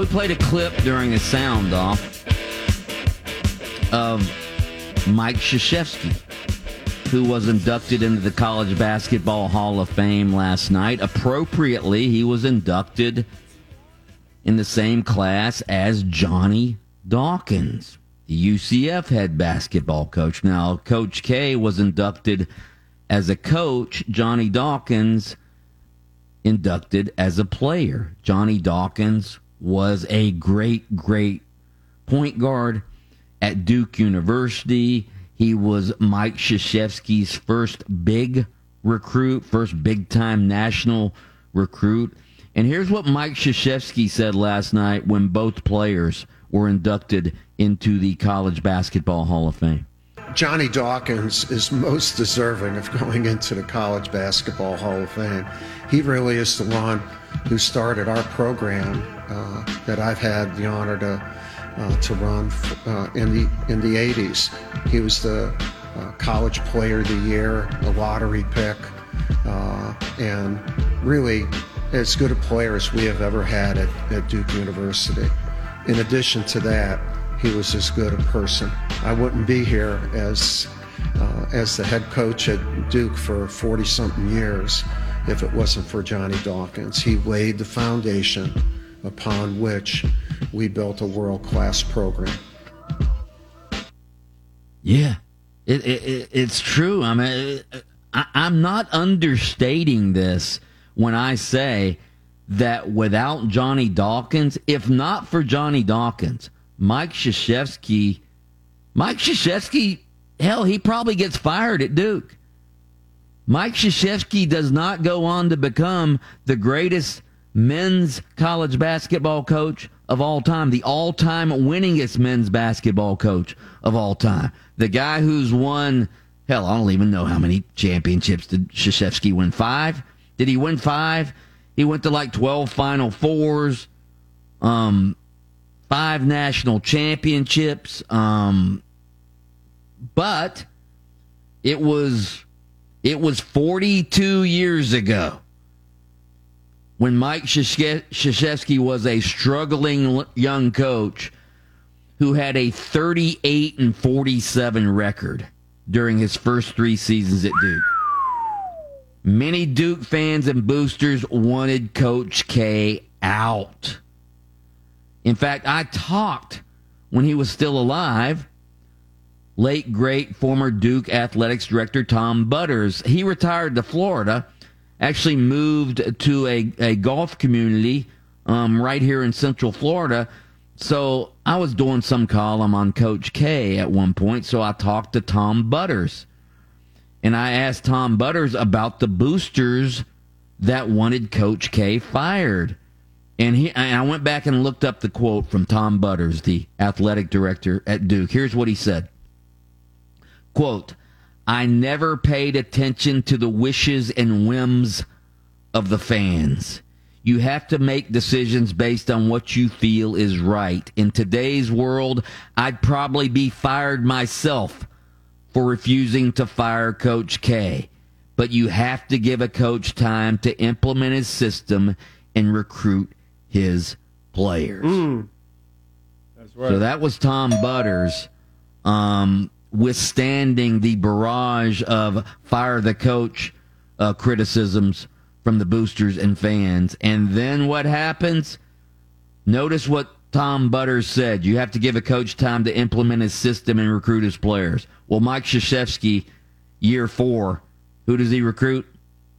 We played a clip during a sound off of Mike Krzyzewski, who was inducted into the College Basketball Hall of Fame last night. Appropriately, he was inducted in the same class as Johnny Dawkins, the UCF head basketball coach. Now, Coach K was inducted as a coach. Johnny Dawkins inducted as a player. Johnny Dawkins was a great, great point guard at Duke University. He was Mike Krzyzewski's first big recruit, first big time national recruit. And here's what Mike Krzyzewski said last night when both players were inducted into the College Basketball Hall of Fame. Johnny Dawkins is most deserving of going into the College Basketball Hall of Fame. He really is the one who started our program uh, that I've had the honor to uh, to run uh, in the in the 80s. He was the uh, College Player of the Year, a lottery pick, uh, and really as good a player as we have ever had at, at Duke University. In addition to that, he was as good a person. I wouldn't be here as uh, as the head coach at Duke for 40 something years if it wasn't for Johnny Dawkins. He laid the foundation upon which we built a world class program. Yeah, it, it, it, it's true. I mean, I, I'm not understating this when I say that without Johnny Dawkins, if not for Johnny Dawkins, Mike Krzyzewski, Mike Krzyzewski, hell, he probably gets fired at Duke. Mike Krzyzewski does not go on to become the greatest men's college basketball coach of all time, the all time winningest men's basketball coach of all time. The guy who's won, hell, I don't even know how many championships did Krzyzewski win. Five? Did he win five? He went to like 12 Final Fours, um, five national championships. Um, but it was it was 42 years ago when Mike Krzyzewski was a struggling young coach who had a 38 and 47 record during his first three seasons at Duke. Many Duke fans and boosters wanted Coach K out. In fact, I talked when he was still alive. Late great former Duke athletics director Tom Butters. He retired to Florida actually moved to a, a golf community um, right here in Central Florida. So I was doing some column on Coach K at one point. So I talked to Tom Butters. And I asked Tom Butters about the boosters that wanted Coach K fired. And, he, and I went back and looked up the quote from Tom Butters, the athletic director at Duke. Here's what he said. Quote, I never paid attention to the wishes and whims of the fans. You have to make decisions based on what you feel is right. In today's world, I'd probably be fired myself for refusing to fire Coach K. But you have to give a coach time to implement his system and recruit his players. Mm. That's right. So that was Tom Butters. Um, withstanding the barrage of fire the coach uh, criticisms from the boosters and fans. And then what happens? Notice what Tom Butters said. You have to give a coach time to implement his system and recruit his players. Well, Mike Krzyzewski, year four, who does he recruit?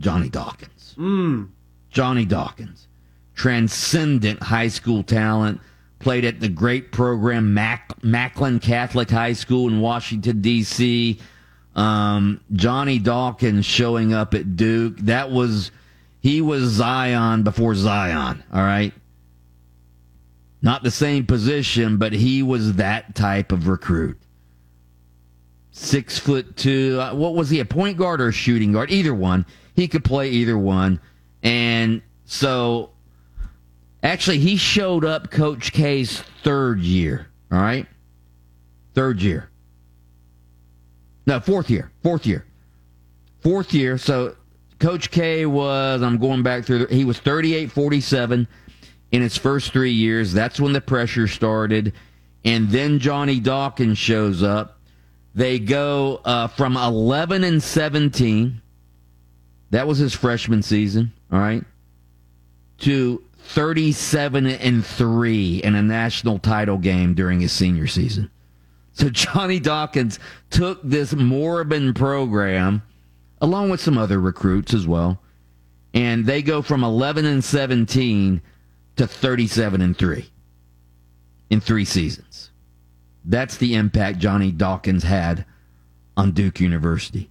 Johnny Dawkins. Mm. Johnny Dawkins, transcendent high school talent, played at the great program Mac- Mackin Catholic High School in Washington, D.C. Um, Johnny Dawkins showing up at Duke. That was, he was Zion before Zion, all right? Not the same position, but he was that type of recruit. Six foot two. uh, What was he, a point guard or a shooting guard? Either one. He could play either one. And so, actually, he showed up Coach K's third year, all right? Third year. No, fourth year. Fourth year. Fourth year. So, Coach K was, I'm going back through, he was 38 47 in his first three years. That's when the pressure started. And then Johnny Dawkins shows up. They go uh, from 11 and 17. That was his freshman season, all right, to 37 and 3 in a national title game during his senior season. So Johnny Dawkins took this moribund program, along with some other recruits as well, and they go from 11 and 17 to 37 and 3 in three seasons. That's the impact Johnny Dawkins had on Duke University.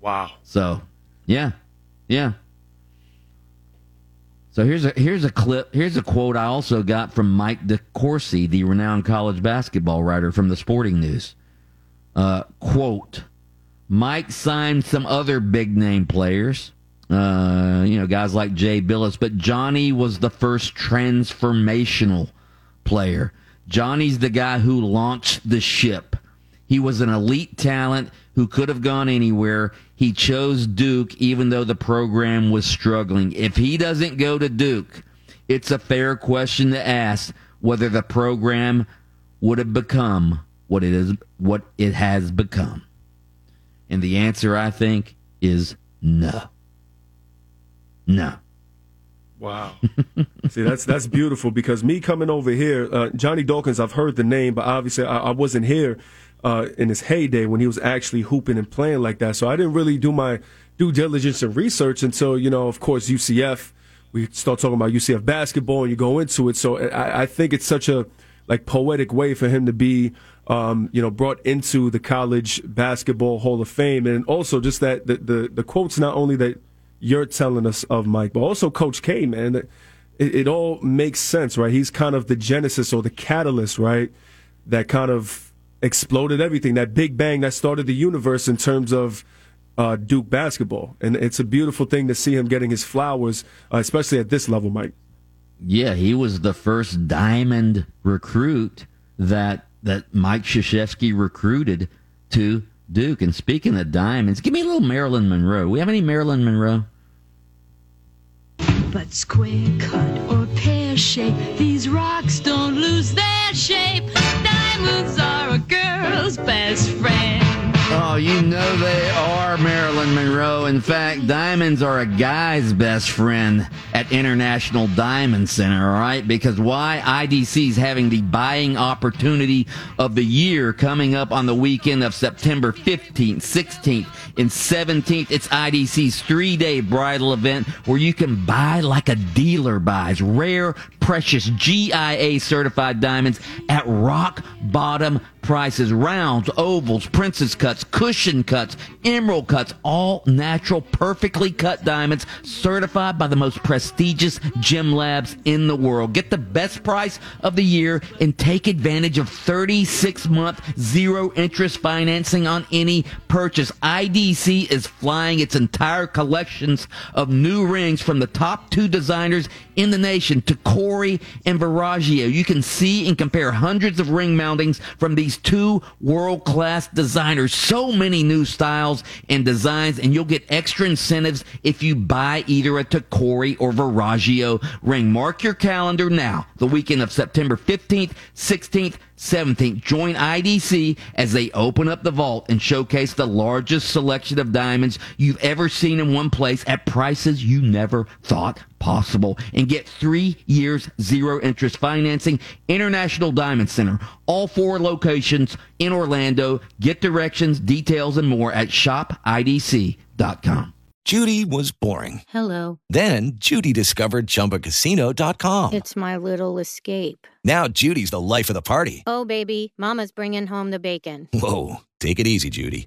Wow. So, yeah, yeah. So here's a here's a clip. Here's a quote I also got from Mike DeCourcy, the renowned college basketball writer from the Sporting News. Uh, quote: Mike signed some other big name players, uh, you know, guys like Jay Bilas, but Johnny was the first transformational player. Johnny's the guy who launched the ship. He was an elite talent who could have gone anywhere. He chose Duke even though the program was struggling. If he doesn't go to Duke, it's a fair question to ask whether the program would have become what it is what it has become. And the answer I think is no. No. Wow. See, that's that's beautiful because me coming over here, uh, Johnny Dawkins, I've heard the name, but obviously I, I wasn't here uh, in his heyday when he was actually hooping and playing like that. So I didn't really do my due diligence and research until, you know, of course, UCF. We start talking about UCF basketball and you go into it. So I, I think it's such a like poetic way for him to be, um, you know, brought into the college basketball Hall of Fame, and also just that the the, the quotes not only that you're telling us of Mike, but also Coach K, man. It, it all makes sense, right? He's kind of the genesis or the catalyst, right? That kind of exploded everything, that big bang that started the universe in terms of uh, Duke basketball. And it's a beautiful thing to see him getting his flowers, uh, especially at this level, Mike. Yeah, he was the first diamond recruit that that Mike Krzyzewski recruited to Duke. And speaking of diamonds, give me a little Marilyn Monroe. We have any Marilyn Monroe? But square cut or pear shape, these rocks don't lose their shape. Best friend. Oh, you know they are Marilyn Monroe. In fact, diamonds are a guy's best friend at International Diamond Center, all right? Because why? IDC is having the buying opportunity of the year coming up on the weekend of September 15th, 16th, and 17th. It's IDC's three day bridal event where you can buy like a dealer buys rare, precious GIA certified diamonds at rock bottom prices. Rounds, ovals, princess cuts, cushion cuts, emerald cuts, all natural, perfectly cut diamonds certified by the most prestigious gem labs in the world. Get the best price of the year and take advantage of 36 month zero interest financing on any purchase. IDC is flying its entire collections of new rings from the top two designers in the nation Tacori and Verragio. You can see and compare hundreds of ring mountings from these two world class designers. So many new styles and designs, and you'll get extra incentives if you buy either a Tacori or Verragio ring. Mark your calendar now, the weekend of September 15th, 16th, 17th. Join IDC as they open up the vault and showcase the largest selection of diamonds you've ever seen in one place at prices you never thought possible. And get three years zero interest financing. International Diamond Center. All four locations in Orlando. Get directions, details, and more at shopidc.com. Judy was boring. Hello. Then Judy discovered ChumbaCasino.com. It's my little escape. Now Judy's the life of the party. Oh, baby, Mama's bringing home the bacon. Whoa, take it easy, Judy.